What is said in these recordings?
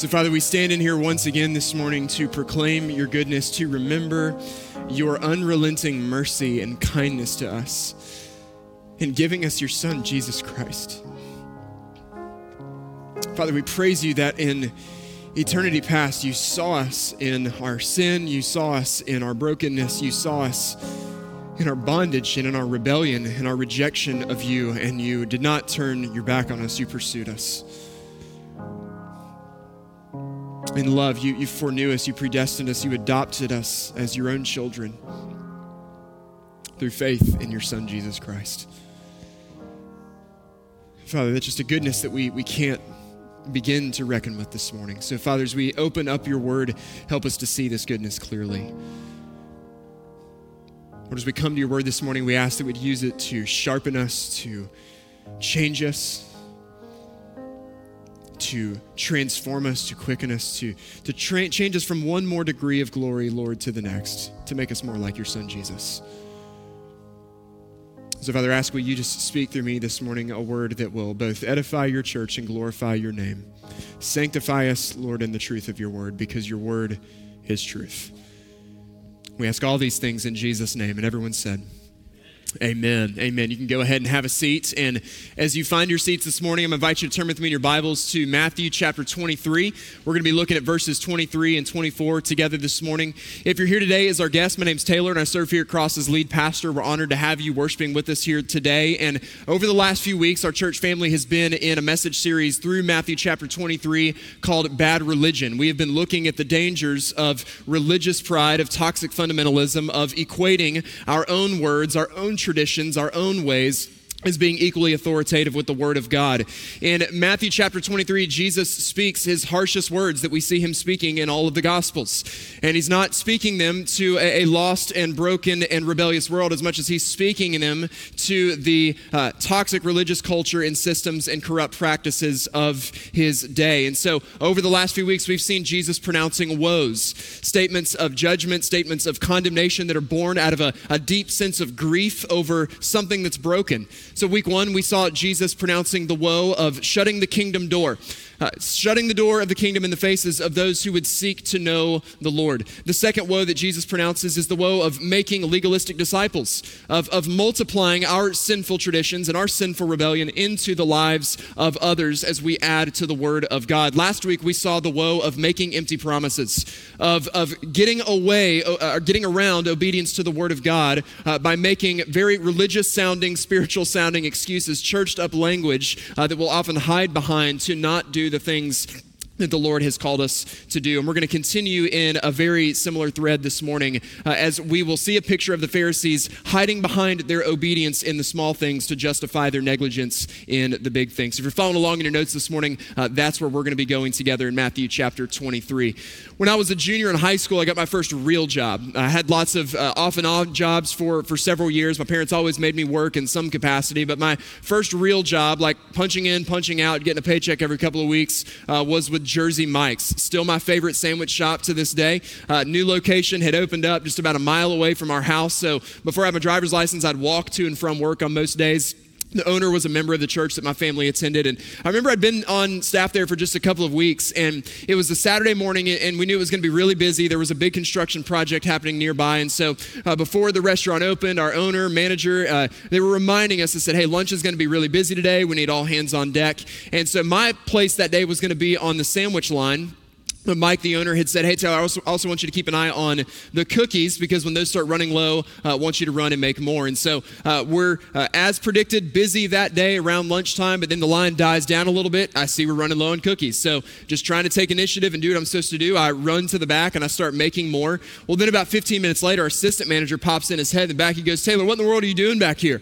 So, Father, we stand in here once again this morning to proclaim your goodness, to remember your unrelenting mercy and kindness to us in giving us your Son, Jesus Christ. Father, we praise you that in eternity past, you saw us in our sin, you saw us in our brokenness, you saw us in our bondage and in our rebellion and our rejection of you, and you did not turn your back on us, you pursued us. In love, you, you foreknew us, you predestined us, you adopted us as your own children through faith in your Son, Jesus Christ. Father, that's just a goodness that we, we can't begin to reckon with this morning. So, Father, as we open up your word, help us to see this goodness clearly. Lord, as we come to your word this morning, we ask that we'd use it to sharpen us, to change us, to transform us, to quicken us, to, to tra- change us from one more degree of glory, Lord, to the next, to make us more like your Son, Jesus. So, Father, I ask will you just speak through me this morning a word that will both edify your church and glorify your name. Sanctify us, Lord, in the truth of your word, because your word is truth. We ask all these things in Jesus' name. And everyone said, Amen. Amen. You can go ahead and have a seat. And as you find your seats this morning, I'm going to invite you to turn with me in your Bibles to Matthew chapter 23. We're going to be looking at verses 23 and 24 together this morning. If you're here today as our guest, my name's Taylor and I serve here at Cross as lead pastor. We're honored to have you worshiping with us here today. And over the last few weeks, our church family has been in a message series through Matthew chapter 23 called Bad Religion. We have been looking at the dangers of religious pride, of toxic fundamentalism, of equating our own words, our own traditions, our own ways as being equally authoritative with the Word of God. In Matthew chapter 23, Jesus speaks his harshest words that we see him speaking in all of the Gospels. And he's not speaking them to a, lost and broken and rebellious world as much as he's speaking them to the uh, toxic religious culture and systems and corrupt practices of his day. And so, over the last few weeks, we've seen Jesus pronouncing woes, statements of judgment, statements of condemnation that are born out of a, a deep sense of grief over something that's broken. So, week one, we saw Jesus pronouncing the woe of shutting the kingdom door uh, shutting the door of the kingdom in the faces of those who would seek to know the Lord. The second woe that Jesus pronounces is the woe of making legalistic disciples, of, of multiplying our sinful traditions and our sinful rebellion into the lives of others as we add to the word of God. Last week we saw the woe of making empty promises, of, of getting away, uh, getting around obedience to the word of God uh, by making very religious sounding, spiritual sounding excuses, churched up language uh, that will often hide behind to not do the things that the Lord has called us to do. And we're going to continue in a very similar thread this morning uh, as we will see a picture of the Pharisees hiding behind their obedience in the small things to justify their negligence in the big things. If you're following along in your notes this morning, uh, that's where we're going to be going together in Matthew chapter 23. When I was a junior in high school, I got my first real job. I had lots of uh, off and on jobs for, for several years. My parents always made me work in some capacity, but my first real job, like punching in, punching out, getting a paycheck every couple of weeks, uh, was with Jersey Mike's. Still my favorite sandwich shop to this day. Uh, new location had opened up just about a mile away from our house. So before I had my driver's license, I'd walk to and from work on most days. The owner was a member of the church that my family attended. And I remember I'd been on staff there for just a couple of weeks. And it was a Saturday morning, and we knew it was going to be really busy. There was a big construction project happening nearby. And so uh, before the restaurant opened, our owner, manager, uh, they were reminding us and said, hey, lunch is going to be really busy today. We need all hands on deck. And so my place that day was going to be on the sandwich line. Mike, the owner, had said, Hey, Taylor, I also, also, want you to keep an eye on the cookies because when those start running low, uh, I want you to run and make more. And so uh, we're, uh, as predicted, busy that day around lunchtime, but then the line dies down a little bit. I see we're running low on cookies. So just trying to take initiative and do what I'm supposed to do. I run to the back and I start making more. Well, then about 15 minutes later, our assistant manager pops in his head in the back. He goes, Taylor, what in the world are you doing back here?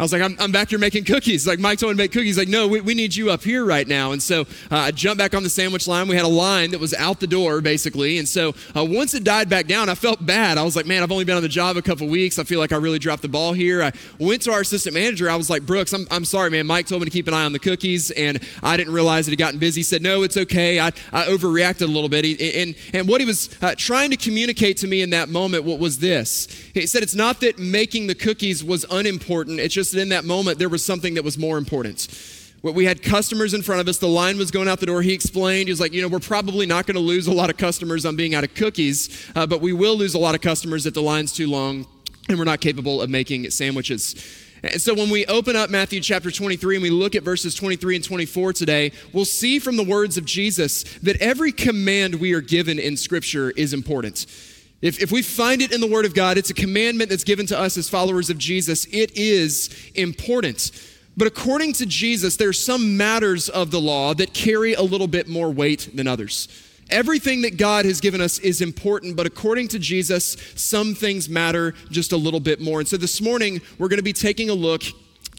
I was like, I'm, I'm, back here making cookies. Like, Mike told me to make cookies. Like, no, we, we need you up here right now. And so uh, I jumped back on the sandwich line. We had a line that was out the door, basically. And so uh, once it died back down, I felt bad. I was like, man, I've only been on the job a couple weeks. I feel like I really dropped the ball here. I went to our assistant manager. I was like, Brooks, I'm, I'm sorry, man. Mike told me to keep an eye on the cookies, and I didn't realize it had gotten busy. He said, no, it's okay. I, I overreacted a little bit. He, and, and what he was uh, trying to communicate to me in that moment what was this. He said, it's not that making the cookies was unimportant. It's just that in that moment, there was something that was more important. We had customers in front of us. The line was going out the door. He explained, he was like, you know, we're probably not going to lose a lot of customers on being out of cookies, uh, but we will lose a lot of customers if the line's too long and we're not capable of making sandwiches. And so when we open up Matthew chapter 23 and we look at verses 23 and 24 today, we'll see from the words of Jesus that every command we are given in Scripture is important. If, if we find it in the Word of God, it's a commandment that's given to us as followers of Jesus. It is important. But according to Jesus, there are some matters of the law that carry a little bit more weight than others. Everything that God has given us is important, but according to Jesus, some things matter just a little bit more. And so this morning, we're going to be taking a look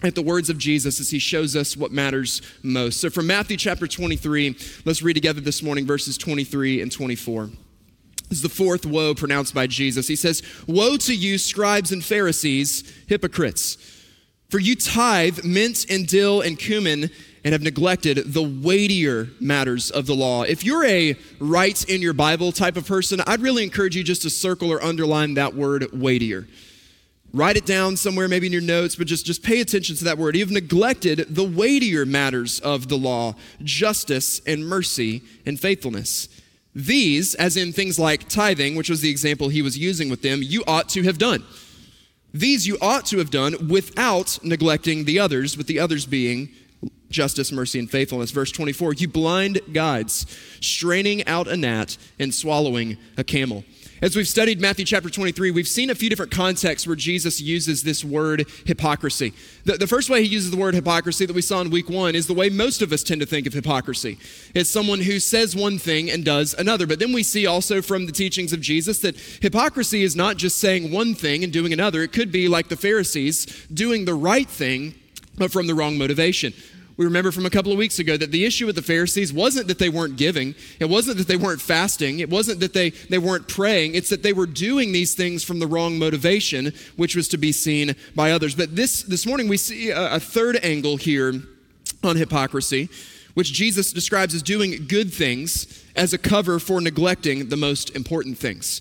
at the words of Jesus as he shows us what matters most. So from Matthew chapter 23, let's read together this morning verses 23 and 24. Is the fourth woe pronounced by Jesus. He says, Woe to you, scribes and Pharisees, hypocrites! For you tithe mint and dill and cumin and have neglected the weightier matters of the law. If you're a write in your Bible type of person, I'd really encourage you just to circle or underline that word weightier. Write it down somewhere, maybe in your notes, but just, just pay attention to that word. You've neglected the weightier matters of the law justice and mercy and faithfulness. These, as in things like tithing, which was the example he was using with them, you ought to have done. These you ought to have done without neglecting the others, with the others being justice, mercy, and faithfulness. Verse 24, you blind guides, straining out a gnat and swallowing a camel. As we've studied Matthew chapter 23, we've seen a few different contexts where Jesus uses this word hypocrisy. The, the, first way he uses the word hypocrisy that we saw in week one is the way most of us tend to think of hypocrisy. It's someone who says one thing and does another. But then we see also from the teachings of Jesus that hypocrisy is not just saying one thing and doing another. It could be like the Pharisees doing the right thing, but from the wrong motivation. We remember from a couple of weeks ago that the issue with the Pharisees wasn't that they weren't giving, it wasn't that they weren't fasting, it wasn't that they, they weren't praying, it's that they were doing these things from the wrong motivation, which was to be seen by others. But this, this morning we see a, a third angle here on hypocrisy, which Jesus describes as doing good things as a cover for neglecting the most important things.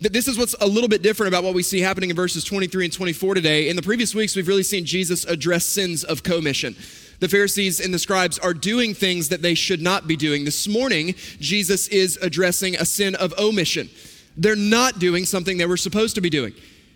This is what's a little bit different about what we see happening in verses 23 and 24 today. In the previous weeks, we've really seen Jesus address sins of commission. The Pharisees and the scribes are doing things that they should not be doing. This morning, Jesus is addressing a sin of omission. They're not doing something they were supposed to be doing.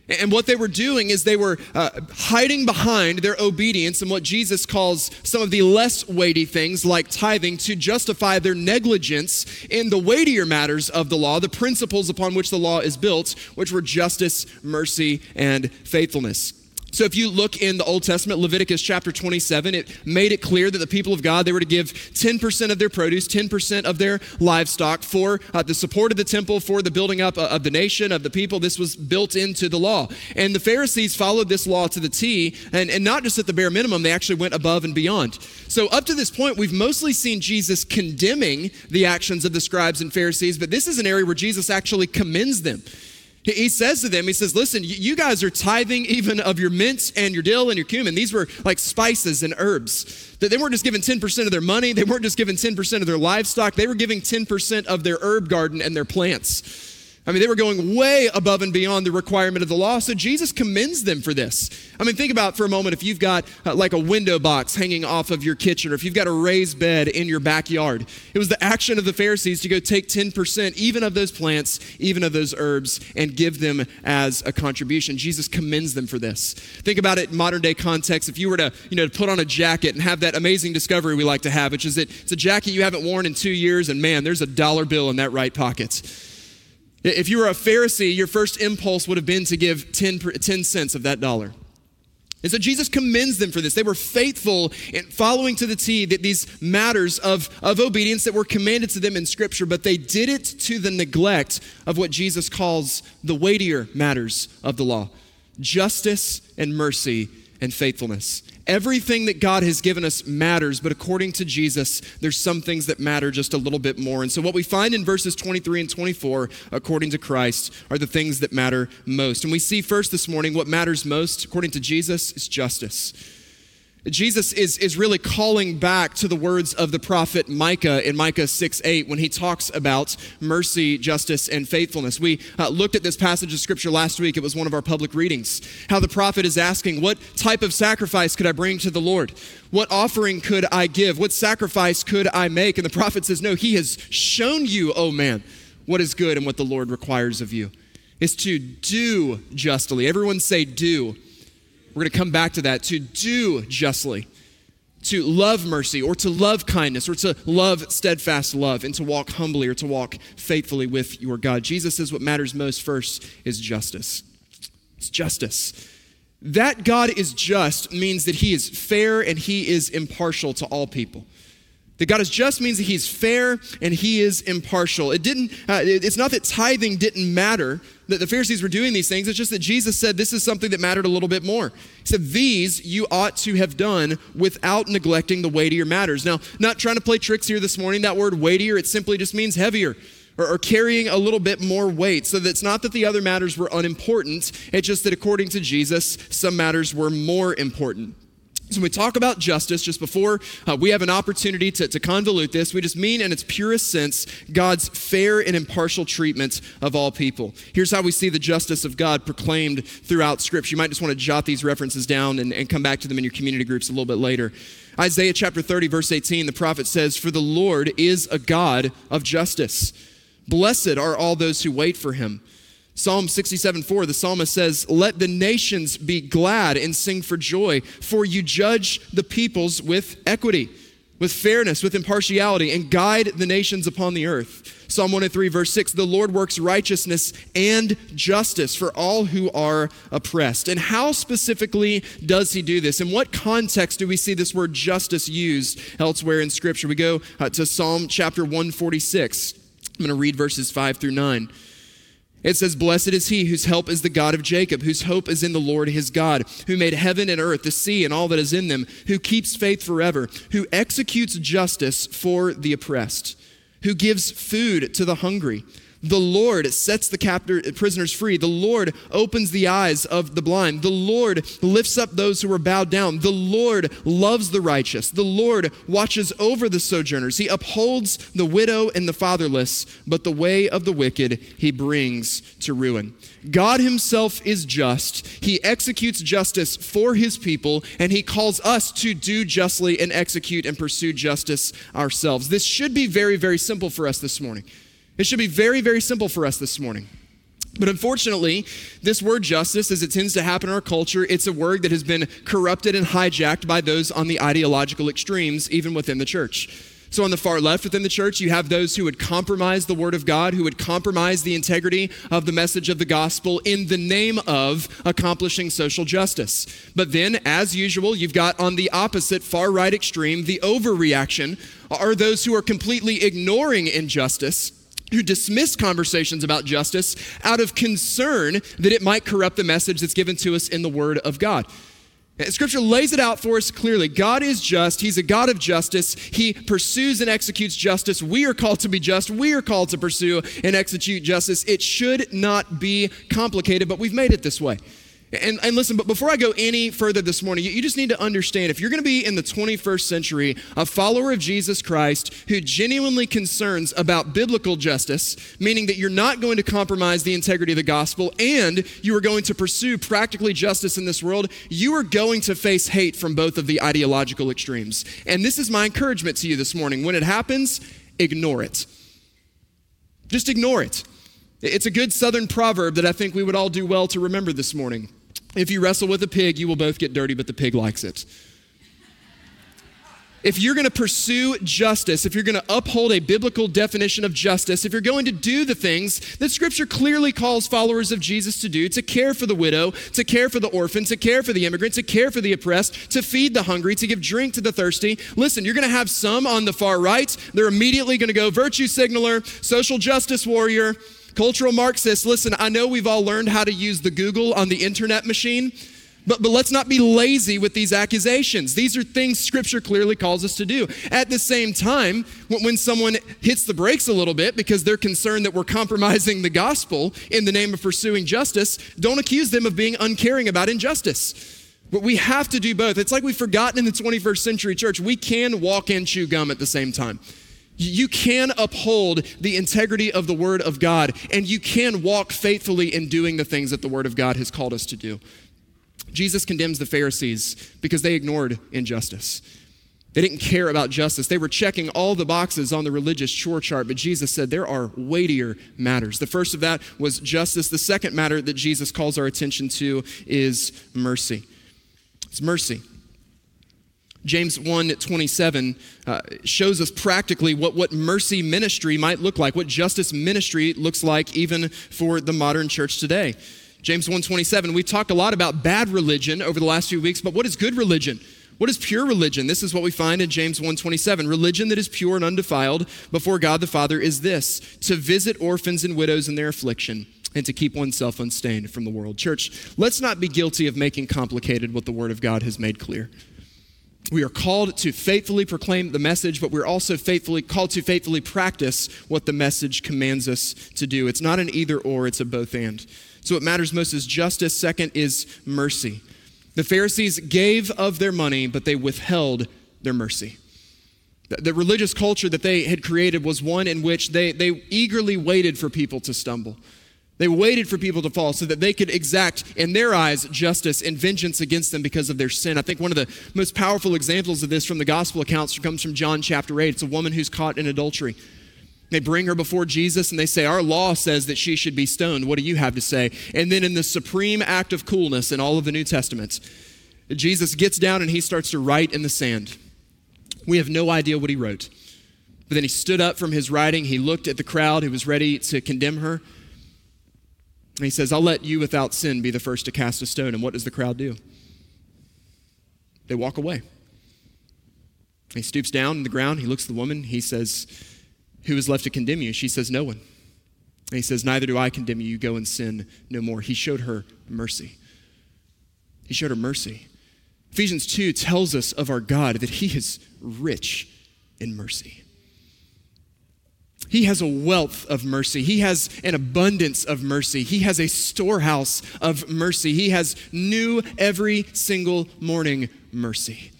And what they were doing is they were uh, hiding behind their obedience and what Jesus calls some of the less weighty things like tithing to justify their negligence in the weightier matters of the law, the principles upon which the law is built, which were justice, mercy, and faithfulness. So if you look in the Old Testament, Leviticus chapter 27, it made it clear that the people of God, they were to give 10% of their produce, 10% of their livestock for uh, the support of the temple, for the building up uh, of the nation, of the people. This was built into the law. And the Pharisees followed this law to the T, and, and not just at the bare minimum, they actually went above and beyond. So up to this point, we've mostly seen Jesus condemning the actions of the scribes and Pharisees, but this is an area where Jesus actually commends them. He says to them, he says, listen, you guys are tithing even of your mint and your dill and your cumin. These were like spices and herbs. That they weren't just giving 10% of their money. They weren't just giving 10% of their livestock. They were giving 10% of their herb garden and their plants. I mean, they were going way above and beyond the requirement of the law. So Jesus commends them for this. I mean, think about for a moment if you've got uh, like a window box hanging off of your kitchen, or if you've got a raised bed in your backyard. It was the action of the Pharisees to go take 10% even of those plants, even of those herbs, and give them as a contribution. Jesus commends them for this. Think about it in modern day context. If you were to, you know, to put on a jacket and have that amazing discovery we like to have, which is that it's a jacket you haven't worn in two years, and man, there's a dollar bill in that right pocket. If you were a Pharisee, your first impulse would have been to give 10, 10 cents of that dollar. And so Jesus commends them for this. They were faithful in following to the T that these matters of, of obedience that were commanded to them in Scripture, but they did it to the neglect of what Jesus calls the weightier matters of the law justice and mercy and faithfulness. Everything that God has given us matters, but according to Jesus, there's some things that matter just a little bit more. And so, what we find in verses 23 and 24, according to Christ, are the things that matter most. And we see first this morning what matters most, according to Jesus, is justice. Jesus is, is really calling back to the words of the prophet Micah in Micah 6 8 when he talks about mercy, justice, and faithfulness. We uh, looked at this passage of scripture last week. It was one of our public readings. How the prophet is asking, What type of sacrifice could I bring to the Lord? What offering could I give? What sacrifice could I make? And the prophet says, No, he has shown you, oh man, what is good and what the Lord requires of you is to do justly. Everyone say, do. We're going to come back to that to do justly, to love mercy, or to love kindness, or to love steadfast love, and to walk humbly or to walk faithfully with your God. Jesus says what matters most first is justice. It's justice. That God is just means that he is fair and he is impartial to all people. That God is just means that He's fair and He is impartial. It didn't. Uh, it's not that tithing didn't matter. That the Pharisees were doing these things. It's just that Jesus said this is something that mattered a little bit more. He said these you ought to have done without neglecting the weightier matters. Now, not trying to play tricks here this morning. That word weightier it simply just means heavier. Or, or carrying a little bit more weight. So that it's not that the other matters were unimportant, it's just that according to Jesus, some matters were more important. So when we talk about justice, just before uh, we have an opportunity to, to convolute this, we just mean in its purest sense God's fair and impartial treatment of all people. Here's how we see the justice of God proclaimed throughout Scripture. You might just want to jot these references down and, and come back to them in your community groups a little bit later. Isaiah chapter 30, verse 18, the prophet says, For the Lord is a God of justice. Blessed are all those who wait for him. Psalm 67 4, the psalmist says, Let the nations be glad and sing for joy, for you judge the peoples with equity, with fairness, with impartiality, and guide the nations upon the earth. Psalm 103, verse 6 The Lord works righteousness and justice for all who are oppressed. And how specifically does he do this? In what context do we see this word justice used elsewhere in Scripture? We go uh, to Psalm chapter 146. I'm going to read verses 5 through 9. It says, Blessed is he whose help is the God of Jacob, whose hope is in the Lord his God, who made heaven and earth, the sea and all that is in them, who keeps faith forever, who executes justice for the oppressed, who gives food to the hungry. The Lord sets the captor, prisoners free. The Lord opens the eyes of the blind. The Lord lifts up those who are bowed down. The Lord loves the righteous. The Lord watches over the sojourners. He upholds the widow and the fatherless, but the way of the wicked he brings to ruin. God himself is just. He executes justice for his people, and he calls us to do justly and execute and pursue justice ourselves. This should be very, very simple for us this morning. It should be very, very simple for us this morning. But unfortunately, this word justice, as it tends to happen in our culture, it's a word that has been corrupted and hijacked by those on the ideological extremes, even within the church. So, on the far left within the church, you have those who would compromise the word of God, who would compromise the integrity of the message of the gospel in the name of accomplishing social justice. But then, as usual, you've got on the opposite far right extreme, the overreaction, are those who are completely ignoring injustice who dismiss conversations about justice out of concern that it might corrupt the message that's given to us in the Word of God. Scripture lays it out for us clearly. God is just. He's a God of justice. He pursues and executes justice. We are called to be just. We are called to pursue and execute justice. It should not be complicated, but we've made it this way. And, and listen, but before I go any further this morning, you, you just need to understand if you're going to be in the 21st century, a follower of Jesus Christ who genuinely concerns about biblical justice, meaning that you're not going to compromise the integrity of the gospel and you are going to pursue practically justice in this world, you are going to face hate from both of the ideological extremes. And this is my encouragement to you this morning. When it happens, ignore it. Just ignore it. It's a good southern proverb that I think we would all do well to remember this morning. If you wrestle with a pig, you will both get dirty, but the pig likes it. If you're going to pursue justice, if you're going to uphold a biblical definition of justice, if you're going to do the things that Scripture clearly calls followers of Jesus to do, to care for the widow, to care for the orphan, to care for the immigrant, to care for the oppressed, to feed the hungry, to give drink to the thirsty, listen, you're going to have some on the far right. They're immediately going to go virtue signaler, social justice warrior, Cultural Marxists, listen, I know we've all learned how to use the Google on the internet machine, but, but let's not be lazy with these accusations. These are things Scripture clearly calls us to do. At the same time, when, when someone hits the brakes a little bit because they're concerned that we're compromising the gospel in the name of pursuing justice, don't accuse them of being uncaring about injustice. But we have to do both. It's like we've forgotten in the 21st century church, we can walk and chew gum at the same time. You can uphold the integrity of the Word of God, and you can walk faithfully in doing the things that the Word of God has called us to do. Jesus condemns the Pharisees because they ignored injustice. They didn't care about justice. They were checking all the boxes on the religious chore chart, but Jesus said there are weightier matters. The first of that was justice. The second matter that Jesus calls our attention to is mercy. It's mercy. James 1 27 uh, shows us practically what, what mercy ministry might look like, what justice ministry looks like even for the modern church today. James 1 27, we talked a lot about bad religion over the last few weeks, but what is good religion? What is pure religion? This is what we find in James 1:27. Religion that is pure and undefiled before God the Father is this: to visit orphans and widows in their affliction and to keep oneself unstained from the world. Church, let's not be guilty of making complicated what the word of God has made clear. We are called to faithfully proclaim the message, but we're also faithfully called to faithfully practice what the message commands us to do. It's not an either or, it's a both and. So what matters most is justice, second is mercy. The Pharisees gave of their money, but they withheld their mercy. The religious culture that they had created was one in which they, they eagerly waited for people to stumble. They waited for people to fall so that they could exact, in their eyes, justice and vengeance against them because of their sin. I think one of the most powerful examples of this from the gospel accounts comes from John chapter 8. It's a woman who's caught in adultery. They bring her before Jesus and they say, Our law says that she should be stoned. What do you have to say? And then, in the supreme act of coolness in all of the New Testaments, Jesus gets down and he starts to write in the sand. We have no idea what he wrote. But then he stood up from his writing. He looked at the crowd who was ready to condemn her. And he says, I'll let you without sin be the first to cast a stone. And what does the crowd do? They walk away. He stoops down on the ground. He looks at the woman. He says, Who is left to condemn you? She says, No one. And he says, Neither do I condemn you. You go and sin no more. He showed her mercy. He showed her mercy. Ephesians 2 tells us of our God that he is rich in mercy. He has a wealth of mercy. He has an abundance of mercy. He has a storehouse of mercy. He has new every single morning mercy.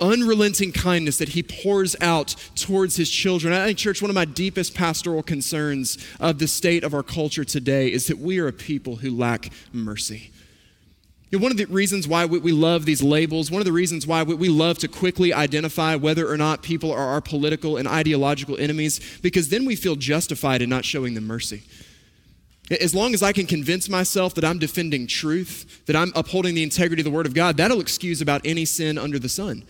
Unrelenting kindness that he pours out towards his children. I think, church, one of my deepest pastoral concerns of the state of our culture today is that we are a people who lack mercy. You know, one of the reasons why we, love these labels, one of the reasons why we, love to quickly identify whether or not people are our political and ideological enemies, because then we feel justified in not showing them mercy. As long as I can convince myself that I'm defending truth, that I'm upholding the integrity of the Word of God, that'll excuse about any sin under the sun.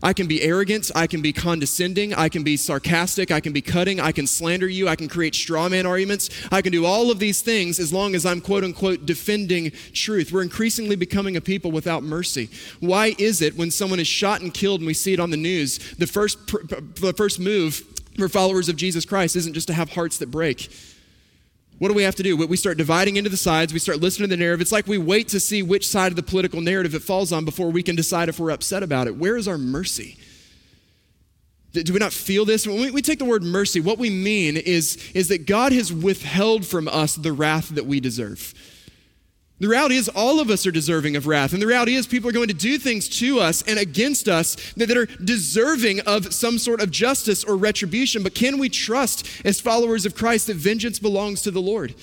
I can be arrogant. I can be condescending. I can be sarcastic. I can be cutting. I can slander you. I can create straw man arguments. I can do all of these things as long as I'm quote unquote defending truth. We're increasingly becoming a people without mercy. Why is it when someone is shot and killed and we see it on the news, the first, the first move for followers of Jesus Christ isn't just to have hearts that break? What do we have to do? We start dividing into the sides. We start listening to the narrative. It's like we wait to see which side of the political narrative it falls on before we can decide if we're upset about it. Where is our mercy? Do we not feel this? When we take the word mercy, what we mean is, is that God has withheld from us the wrath that we deserve. The reality is, all of us are deserving of wrath. And the reality is, people are going to do things to us and against us that, are deserving of some sort of justice or retribution. But can we trust, as followers of Christ, that vengeance belongs to the Lord?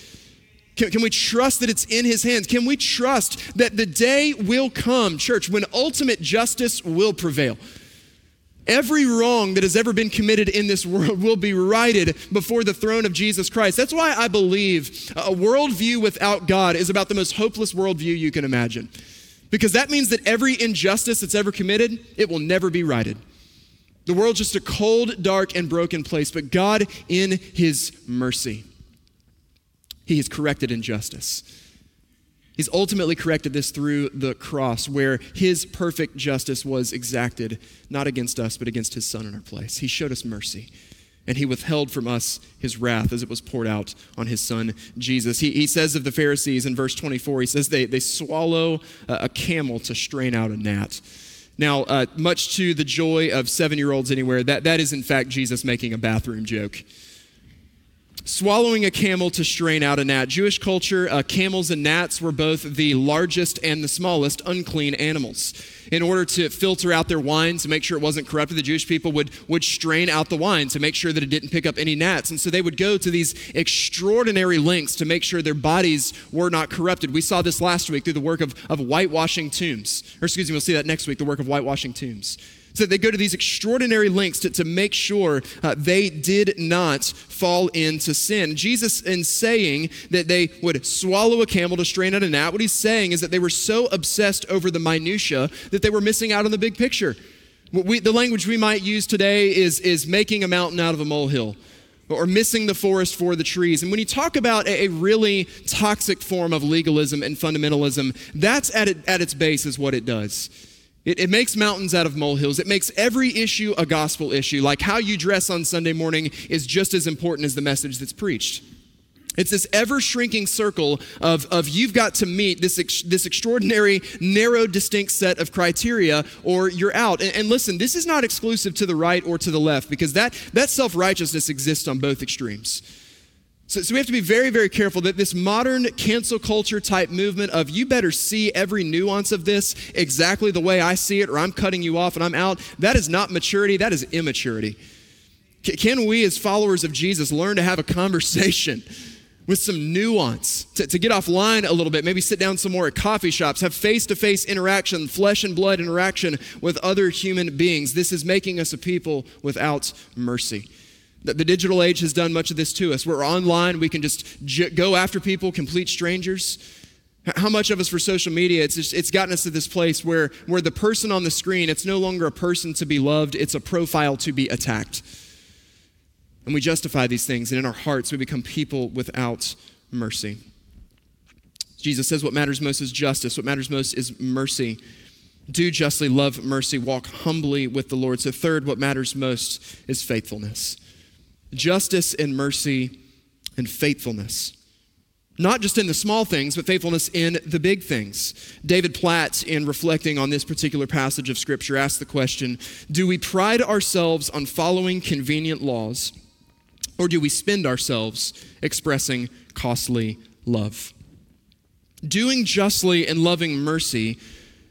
Can, can we trust that it's in His hands? Can we trust that the day will come, church, when ultimate justice will prevail? Every wrong that has ever been committed in this world will be righted before the throne of Jesus Christ. That's why I believe a worldview without God is about the most hopeless worldview you can imagine. Because that means that every injustice that's ever committed, it will never be righted. The world's just a cold, dark, and broken place, but God, in His mercy, He has corrected injustice. He's ultimately corrected this through the cross, where his perfect justice was exacted, not against us, but against his son in our place. He showed us mercy, and he withheld from us his wrath as it was poured out on his son Jesus. He, he says of the Pharisees in verse 24, he says they, they swallow a camel to strain out a gnat. Now, uh, much to the joy of seven year olds anywhere, that, that is in fact Jesus making a bathroom joke. Swallowing a camel to strain out a gnat. Jewish culture, uh, camels and gnats were both the largest and the smallest unclean animals. In order to filter out their wine to make sure it wasn't corrupted, the Jewish people would, would strain out the wine to make sure that it didn't pick up any gnats. And so they would go to these extraordinary lengths to make sure their bodies were not corrupted. We saw this last week through the work of, of whitewashing tombs. Or excuse me, we'll see that next week, the work of whitewashing tombs. So they go to these extraordinary lengths to, to make sure uh, they did not fall into sin. Jesus, in saying that they would swallow a camel to strain out a gnat, what he's saying is that they were so obsessed over the minutia that they were missing out on the big picture. We, the language we might use today is, is making a mountain out of a molehill or missing the forest for the trees. And when you talk about a, really toxic form of legalism and fundamentalism, that's at, it, at its base is what it does. It, it, makes mountains out of molehills. It makes every issue a gospel issue. Like how you dress on Sunday morning is just as important as the message that's preached. It's this ever shrinking circle of, of you've got to meet this, ex, this extraordinary, narrow, distinct set of criteria or you're out. And, and listen, this is not exclusive to the right or to the left because that, that self righteousness exists on both extremes. So, so, we have to be very, very careful that this modern cancel culture type movement of you better see every nuance of this exactly the way I see it, or I'm cutting you off and I'm out, that is not maturity, that is immaturity. Can we, as followers of Jesus, learn to have a conversation with some nuance, to, to get offline a little bit, maybe sit down some more at coffee shops, have face to face interaction, flesh and blood interaction with other human beings? This is making us a people without mercy. The digital age has done much of this to us. We're online, we can just j- go after people, complete strangers. How much of us for social media, it's, just, it's gotten us to this place where, where the person on the screen, it's no longer a person to be loved, it's a profile to be attacked. And we justify these things, and in our hearts, we become people without mercy. Jesus says what matters most is justice, what matters most is mercy. Do justly, love mercy, walk humbly with the Lord. So, third, what matters most is faithfulness justice and mercy and faithfulness. Not just in the small things, but faithfulness in the big things. David Platt, in reflecting on this particular passage of Scripture, asked the question Do we pride ourselves on following convenient laws, or do we spend ourselves expressing costly love? Doing justly and loving mercy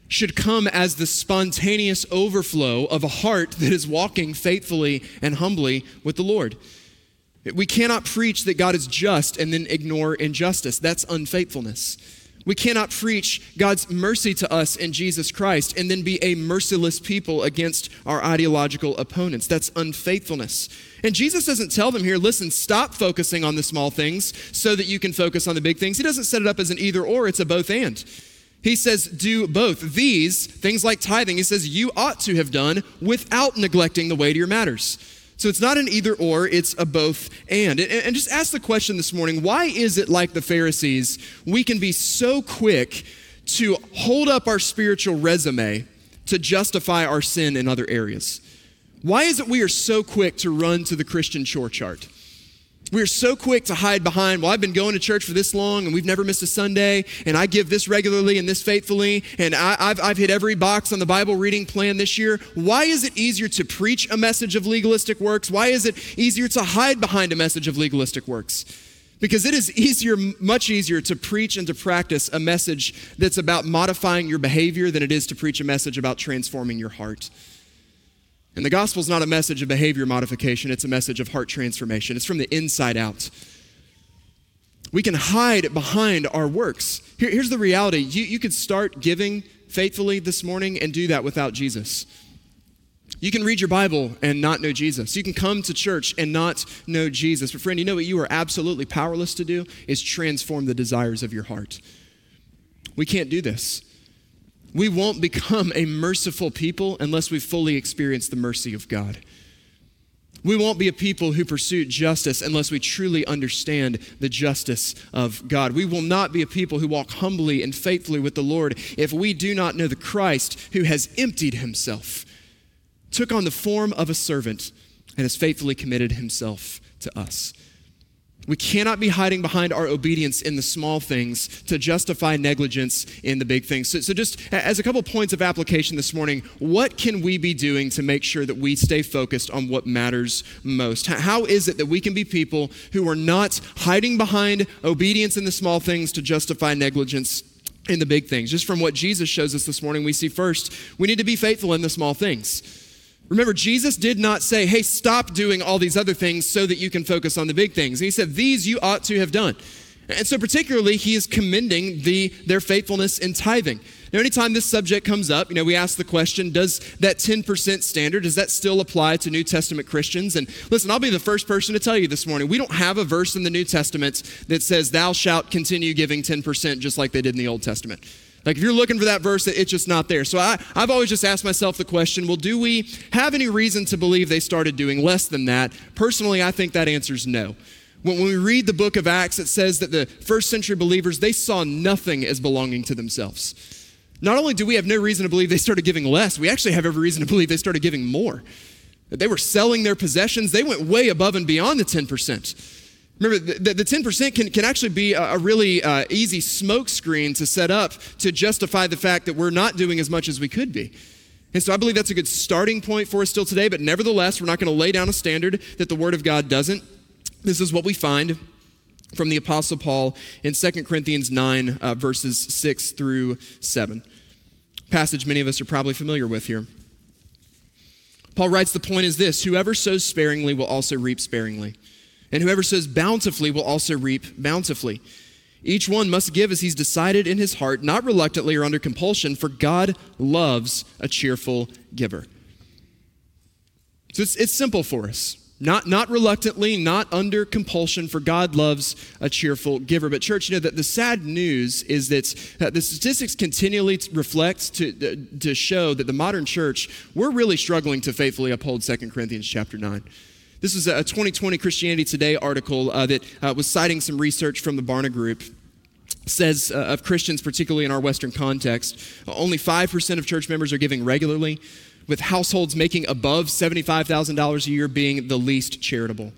should come as the spontaneous overflow of a heart that is walking faithfully and humbly with the Lord. We cannot preach that God is just and then ignore injustice. That's unfaithfulness. We cannot preach God's mercy to us in Jesus Christ and then be a merciless people against our ideological opponents. That's unfaithfulness. And Jesus doesn't tell them here, listen, stop focusing on the small things so that you can focus on the big things. He doesn't set it up as an either or, it's a both and. He says, do both. These, things like tithing, he says, you ought to have done without neglecting the weightier matters. So it's not an either or, it's a both and. And just ask the question this morning why is it like the Pharisees, we can be so quick to hold up our spiritual resume to justify our sin in other areas? Why is it we are so quick to run to the Christian chore chart? We're so quick to hide behind, well, I've been going to church for this long and we've never missed a Sunday, and I give this regularly and this faithfully, and I, have I've hit every box on the Bible reading plan this year. Why is it easier to preach a message of legalistic works? Why is it easier to hide behind a message of legalistic works? Because it is easier, much easier to preach and to practice a message that's about modifying your behavior than it is to preach a message about transforming your heart. And the gospel is not a message of behavior modification, it's a message of heart transformation. It's from the inside out. We can hide behind our works. Here, here's the reality you, you could start giving faithfully this morning and do that without Jesus. You can read your Bible and not know Jesus. You can come to church and not know Jesus. But, friend, you know what you are absolutely powerless to do is transform the desires of your heart. We can't do this. We won't become a merciful people unless we fully experience the mercy of God. We won't be a people who pursue justice unless we truly understand the justice of God. We will not be a people who walk humbly and faithfully with the Lord if we do not know the Christ who has emptied himself, took on the form of a servant, and has faithfully committed himself to us. We cannot be hiding behind our obedience in the small things to justify negligence in the big things. So, so, just as a couple points of application this morning, what can we be doing to make sure that we stay focused on what matters most? How is it that we can be people who are not hiding behind obedience in the small things to justify negligence in the big things? Just from what Jesus shows us this morning, we see first, we need to be faithful in the small things. Remember, Jesus did not say, hey, stop doing all these other things so that you can focus on the big things. He said, these you ought to have done. And so, particularly, he is commending the, their faithfulness in tithing. Now, anytime this subject comes up, you know, we ask the question, does that 10% standard, does that still apply to New Testament Christians? And listen, I'll be the first person to tell you this morning, we don't have a verse in the New Testament that says, thou shalt continue giving 10% just like they did in the Old Testament. Like if you're looking for that verse, it's just not there. So I, I've always just asked myself the question well, do we have any reason to believe they started doing less than that? Personally, I think that answer is no. When, we read the book of Acts, it says that the first century believers, they saw nothing as belonging to themselves. Not only do we have no reason to believe they started giving less, we actually have every reason to believe they started giving more. That they were selling their possessions, they went way above and beyond the 10%. Remember, the, the 10% can, can actually be a, a really uh, easy smokescreen to set up to justify the fact that we're not doing as much as we could be. And so I believe that's a good starting point for us still today, but nevertheless, we're not going to lay down a standard that the Word of God doesn't. This is what we find from the Apostle Paul in 2 Corinthians 9, uh, verses 6 through 7. Passage many of us are probably familiar with here. Paul writes, The point is this whoever sows sparingly will also reap sparingly. And whoever sows bountifully will also reap bountifully. Each one must give as he's decided in his heart, not reluctantly or under compulsion, for God loves a cheerful giver. So it's, it's simple for us. Not, not reluctantly, not under compulsion, for God loves a cheerful giver. But, church, you know that the sad news is that uh, the statistics continually reflect to, uh, to show that the modern church, we're really struggling to faithfully uphold 2 Corinthians chapter 9. This is a 2020 Christianity Today article uh, that uh, was citing some research from the Barna Group. Says uh, of Christians, particularly in our Western context, only 5% of church members are giving regularly, with households making above $75,000 a year being the least charitable.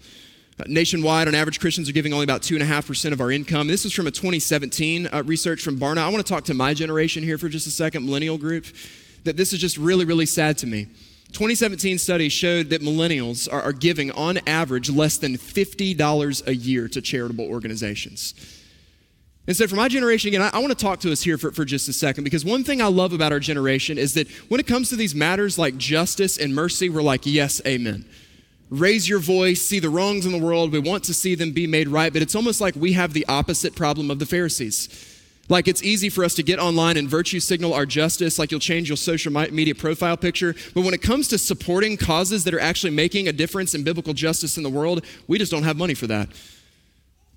Uh, nationwide, on average, Christians are giving only about 2.5% of our income. This is from a 2017 uh, research from Barna. I want to talk to my generation here for just a second, millennial group, that this is just really, really sad to me. 2017 study showed that millennials are, are giving, on average, less than $50 a year to charitable organizations. And so, for my generation, again, I, I want to talk to us here for, for just a second because one thing I love about our generation is that when it comes to these matters like justice and mercy, we're like, yes, amen. Raise your voice, see the wrongs in the world. We want to see them be made right, but it's almost like we have the opposite problem of the Pharisees. Like it's easy for us to get online and virtue signal our justice, like you'll change your social media profile picture. But when it comes to supporting causes that are actually making a difference in biblical justice in the world, we just don't have money for that.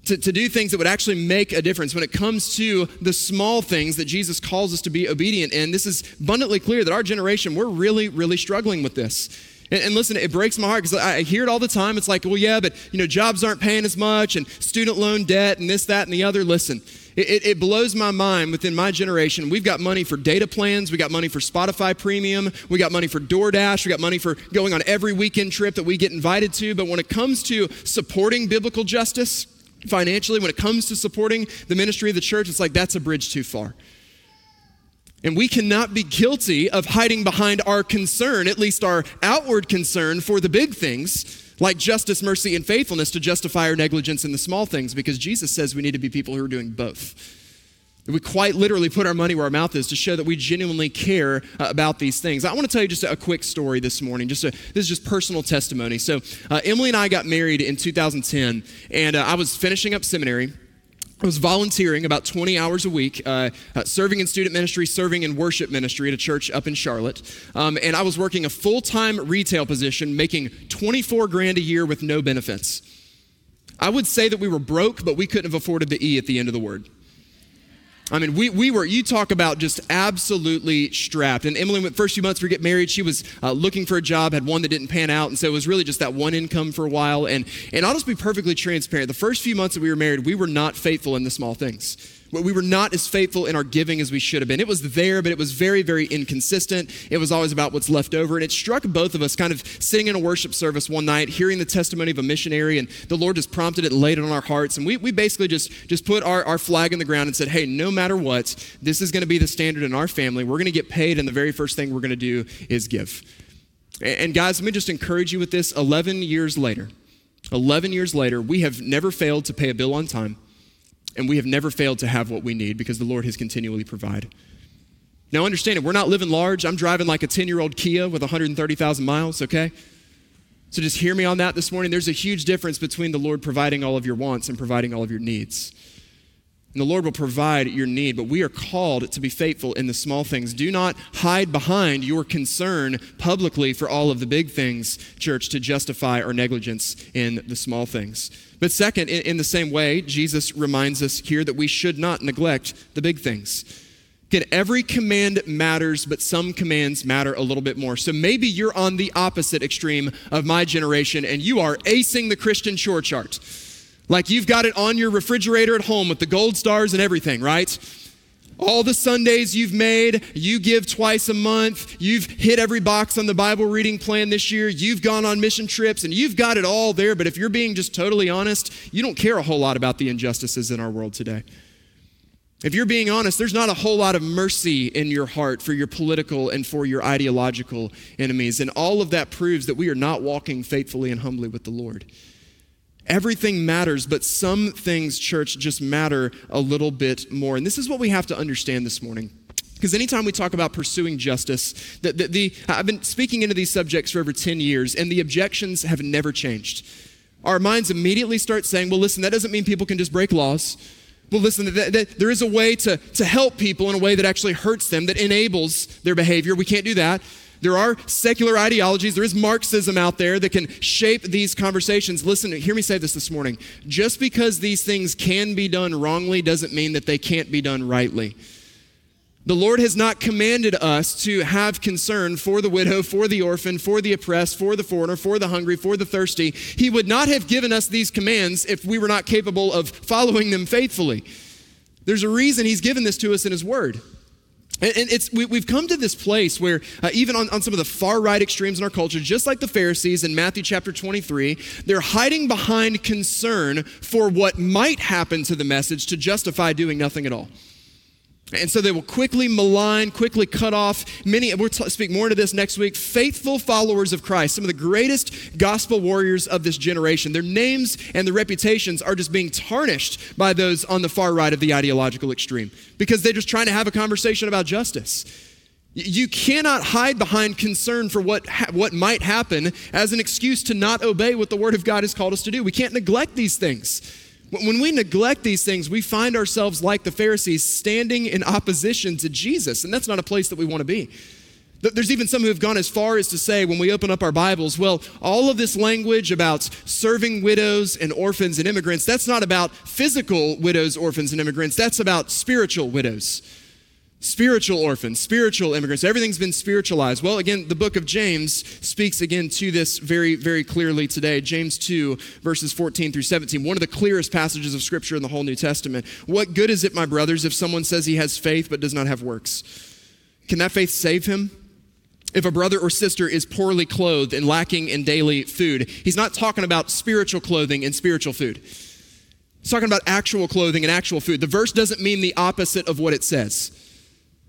To, to do things that would actually make a difference when it comes to the small things that Jesus calls us to be obedient in. This is abundantly clear that our generation, we're really, really struggling with this. And, listen, it breaks my heart because I hear it all the time. It's like, well, yeah, but you know, jobs aren't paying as much, and student loan debt, and this, that, and the other. Listen, it, it, blows my mind within my generation. We've got money for data plans. We got money for Spotify Premium. We got money for DoorDash. We got money for going on every weekend trip that we get invited to. But when it comes to supporting biblical justice financially, when it comes to supporting the ministry of the church, it's like that's a bridge too far. And we cannot be guilty of hiding behind our concern, at least our outward concern for the big things like justice, mercy, and faithfulness to justify our negligence in the small things because Jesus says we need to be people who are doing both. We quite literally put our money where our mouth is to show that we genuinely care uh, about these things. I want to tell you just a, quick story this morning. Just a, this is just personal testimony. So, uh, Emily and I got married in 2010, and uh, I was finishing up seminary. I was volunteering about 20 hours a week, uh, uh, serving in student ministry, serving in worship ministry at a church up in Charlotte. Um, and I was working a full time retail position, making 24 grand a year with no benefits. I would say that we were broke, but we couldn't have afforded the E at the end of the word. I mean, we, we were, you talk about just absolutely strapped. And Emily, went first few months we get married, she was uh, looking for a job, had one that didn't pan out. And so it was really just that one income for a while. And, and I'll just be perfectly transparent. The first few months that we were married, we were not faithful in the small things. We were not as faithful in our giving as we should have been. It was there, but it was very, very inconsistent. It was always about what's left over. And it struck both of us kind of sitting in a worship service one night, hearing the testimony of a missionary, and the Lord just prompted it laid it on our hearts. And we, we basically just, just put our, our flag in the ground and said, hey, no matter what, this is going to be the standard in our family. We're going to get paid, and the very first thing we're going to do is give. And guys, let me just encourage you with this 11 years later. 11 years later, we have never failed to pay a bill on time and we have never failed to have what we need because the Lord has continually provided. Now, understand it, we're not living large. I'm driving like a 10 year old Kia with 130,000 miles, okay? So just hear me on that this morning. There's a huge difference between the Lord providing all of your wants and providing all of your needs. And the Lord will provide your need, but we are called to be faithful in the small things. Do not hide behind your concern publicly for all of the big things, church, to justify our negligence in the small things. But second, in, the same way, Jesus reminds us here that we should not neglect the big things. Again, every command matters, but some commands matter a little bit more. So maybe you're on the opposite extreme of my generation and you are acing the Christian chore chart. Like you've got it on your refrigerator at home with the gold stars and everything, right? All the Sundays you've made, you give twice a month, you've hit every box on the Bible reading plan this year, you've gone on mission trips, and you've got it all there. But if you're being just totally honest, you don't care a whole lot about the injustices in our world today. If you're being honest, there's not a whole lot of mercy in your heart for your political and for your ideological enemies. And all of that proves that we are not walking faithfully and humbly with the Lord. Everything matters, but some things, church, just matter a little bit more. And this is what we have to understand this morning. Because anytime we talk about pursuing justice, the, the, the, I've been speaking into these subjects for over 10 years, and the objections have never changed. Our minds immediately start saying, well, listen, that doesn't mean people can just break laws. Well, listen, that, that, there is a way to, to help people in a way that actually hurts them, that enables their behavior. We can't do that. There are secular ideologies, there is Marxism out there that can shape these conversations. Listen, hear me say this this morning. Just because these things can be done wrongly doesn't mean that they can't be done rightly. The Lord has not commanded us to have concern for the widow, for the orphan, for the oppressed, for the foreigner, for the hungry, for the thirsty. He would not have given us these commands if we were not capable of following them faithfully. There's a reason He's given this to us in His Word. And, it's, we, have come to this place where, uh, even on, on some of the far right extremes in our culture, just like the Pharisees in Matthew chapter 23, they're hiding behind concern for what might happen to the message to justify doing nothing at all. And so they will quickly malign, quickly cut off many, we'll t- speak more into this next week, faithful followers of Christ, some of the greatest gospel warriors of this generation. Their names and their reputations are just being tarnished by those on the far right of the ideological extreme because they're just trying to have a conversation about justice. You cannot hide behind concern for what, ha- what might happen as an excuse to not obey what the Word of God has called us to do. We can't neglect these things. When we neglect these things, we find ourselves like the Pharisees standing in opposition to Jesus, and that's not a place that we want to be. There's even some who have gone as far as to say, when we open up our Bibles, well, all of this language about serving widows and orphans and immigrants, that's not about physical widows, orphans, and immigrants, that's about spiritual widows spiritual orphans, spiritual immigrants. Everything's been spiritualized. Well, again, the book of James speaks again to this very, very clearly today. James 2, verses 14 through 17, one of the clearest passages of Scripture in the whole New Testament. What good is it, my brothers, if someone says he has faith but does not have works? Can that faith save him? If a brother or sister is poorly clothed and lacking in daily food, he's not talking about spiritual clothing and spiritual food. He's talking about actual clothing and actual food. The verse doesn't mean the opposite of what it says.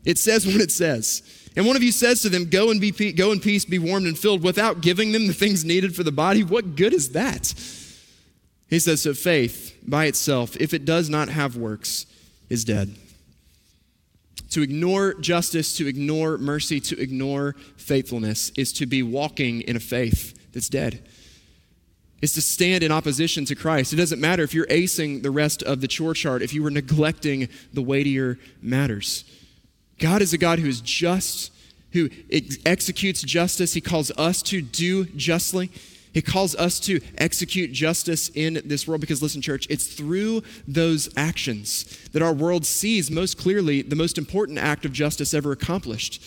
It says what it says. And one of you says to them, Go and be go in peace, be warmed and filled, without giving them the things needed for the body. What good is that? He says, So faith by itself, if it does not have works, is dead. To ignore justice, to ignore mercy, to ignore faithfulness is to be walking in a faith that's dead. It's to stand in opposition to Christ. It doesn't matter if you're acing the rest of the chore chart, if you were neglecting the weightier matters. God is a God who is just, who ex- executes justice. He calls us to do justly. He calls us to execute justice in this world because, listen, church, it's through those actions that our world sees most clearly the most important act of justice ever accomplished,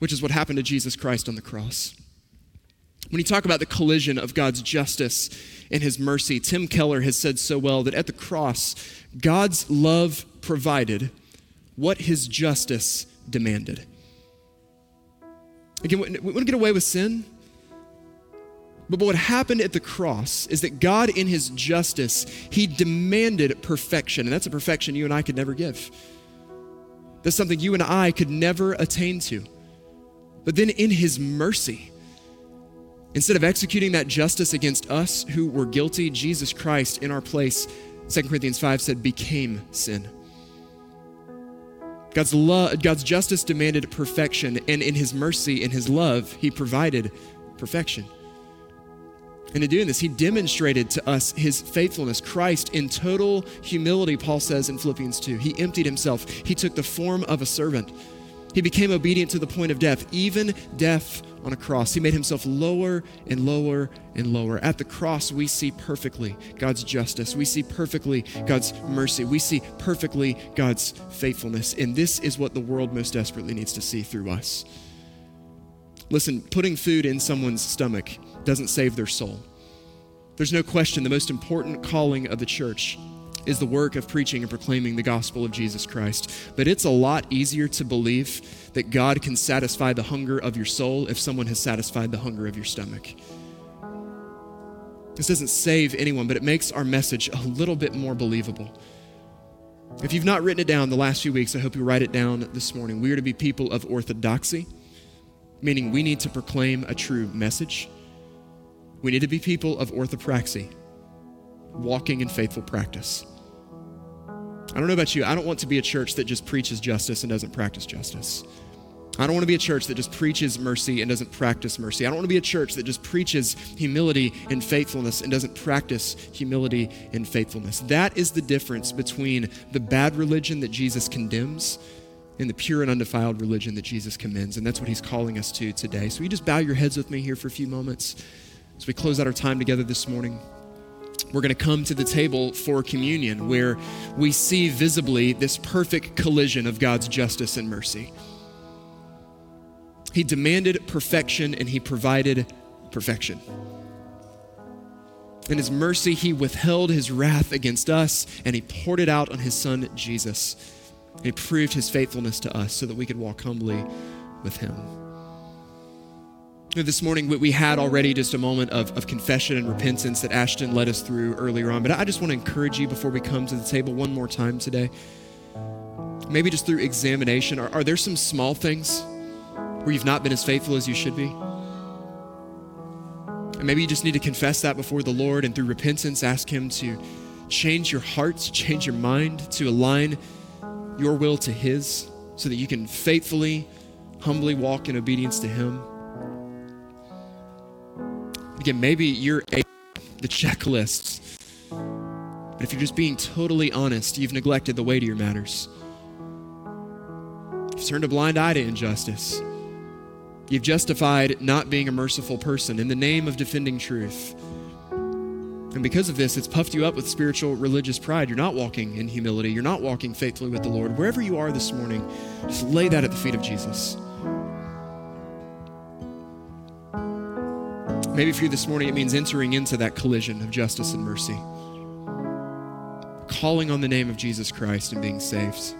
which is what happened to Jesus Christ on the cross. When you talk about the collision of God's justice and his mercy, Tim Keller has said so well that at the cross, God's love provided what his justice demanded. Again, we to get away with sin. But what happened at the cross is that God, in his justice, he demanded perfection. And that's a perfection you and I could never give. That's something you and I could never attain to. But then in his mercy, instead of executing that justice against us who were guilty, Jesus Christ in our place, 2 Corinthians 5 said, became sin. God's love, God's justice demanded perfection, and in his mercy and his love, he provided perfection. And in doing this, he demonstrated to us his faithfulness. Christ, in total humility, Paul says in Philippians 2, he emptied himself. He took the form of a servant. He became obedient to the point of death, even death on a cross. He made himself lower and lower and lower. At the cross, we see perfectly God's justice. We see perfectly God's mercy. We see perfectly God's faithfulness. And this is what the world most desperately needs to see through us. Listen, putting food in someone's stomach doesn't save their soul. There's no question the most important calling of the church is the work of preaching and proclaiming the gospel of Jesus Christ. But it's a lot easier to believe that God can satisfy the hunger of your soul if someone has satisfied the hunger of your stomach. This doesn't save anyone, but it makes our message a little bit more believable. If you've not written it down the last few weeks, I hope you write it down this morning. We are to be people of orthodoxy, meaning we need to proclaim a true message. We need to be people of orthopraxy, walking in faithful practice. I don't know about you, I don't want to be a church that just preaches justice and doesn't practice justice. I don't want to be a church that just preaches mercy and doesn't practice mercy. I don't want to be a church that just preaches humility and faithfulness and doesn't practice humility and faithfulness. That is the difference between the bad religion that Jesus condemns and the pure and undefiled religion that Jesus commends. And that's what he's calling us to today. So you just bow your heads with me here for a few moments. As we close out our time together this morning, we're going to come to the table for communion where we see visibly this perfect collision of God's justice and mercy. He demanded perfection and he provided perfection. In his mercy, he withheld his wrath against us and he poured it out on his son Jesus. He proved his faithfulness to us so that we could walk humbly with him. This morning, we had already just a moment of, of confession and repentance that Ashton led us through earlier on. But I just want to encourage you before we come to the table one more time today. Maybe just through examination. Are, are there some small things where you've not been as faithful as you should be? And maybe you just need to confess that before the Lord and through repentance ask Him to change your heart, to change your mind, to align your will to His so that you can faithfully, humbly walk in obedience to Him. Again, maybe you're a, the checklists, but if you're just being totally honest, you've neglected the weightier matters. You've turned a blind eye to injustice. You've justified not being a merciful person in the name of defending truth. And because of this, it's puffed you up with spiritual religious pride. You're not walking in humility. You're not walking faithfully with the Lord. Wherever you are this morning, just lay that at the feet of Jesus. Maybe for you this morning, it means entering into that collision of justice and mercy, calling on the name of Jesus Christ and being saved.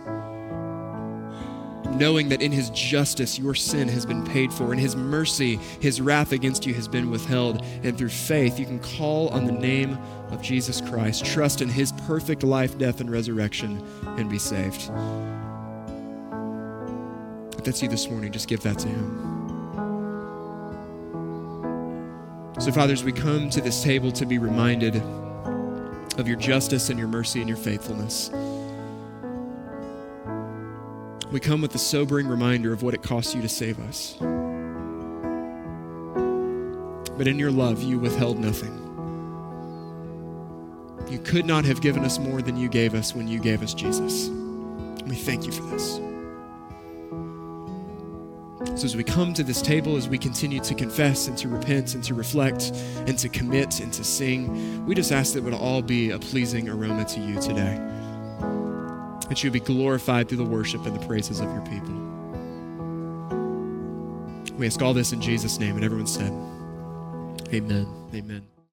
Knowing that in his justice, your sin has been paid for, in his mercy, his wrath against you has been withheld. And through faith, you can call on the name of Jesus Christ, trust in his perfect life, death, and resurrection, and be saved. If that's you this morning, just give that to him. So, fathers, we come to this table to be reminded of your justice and your mercy and your faithfulness. We come with the sobering reminder of what it costs you to save us. But in your love, you withheld nothing. You could not have given us more than you gave us when you gave us Jesus. We thank you for this. So, as we come to this table, as we continue to confess and to repent and to reflect and to commit and to sing, we just ask that it would all be a pleasing aroma to you today. That you would be glorified through the worship and the praises of your people. We ask all this in Jesus' name, and everyone said, Amen. Amen.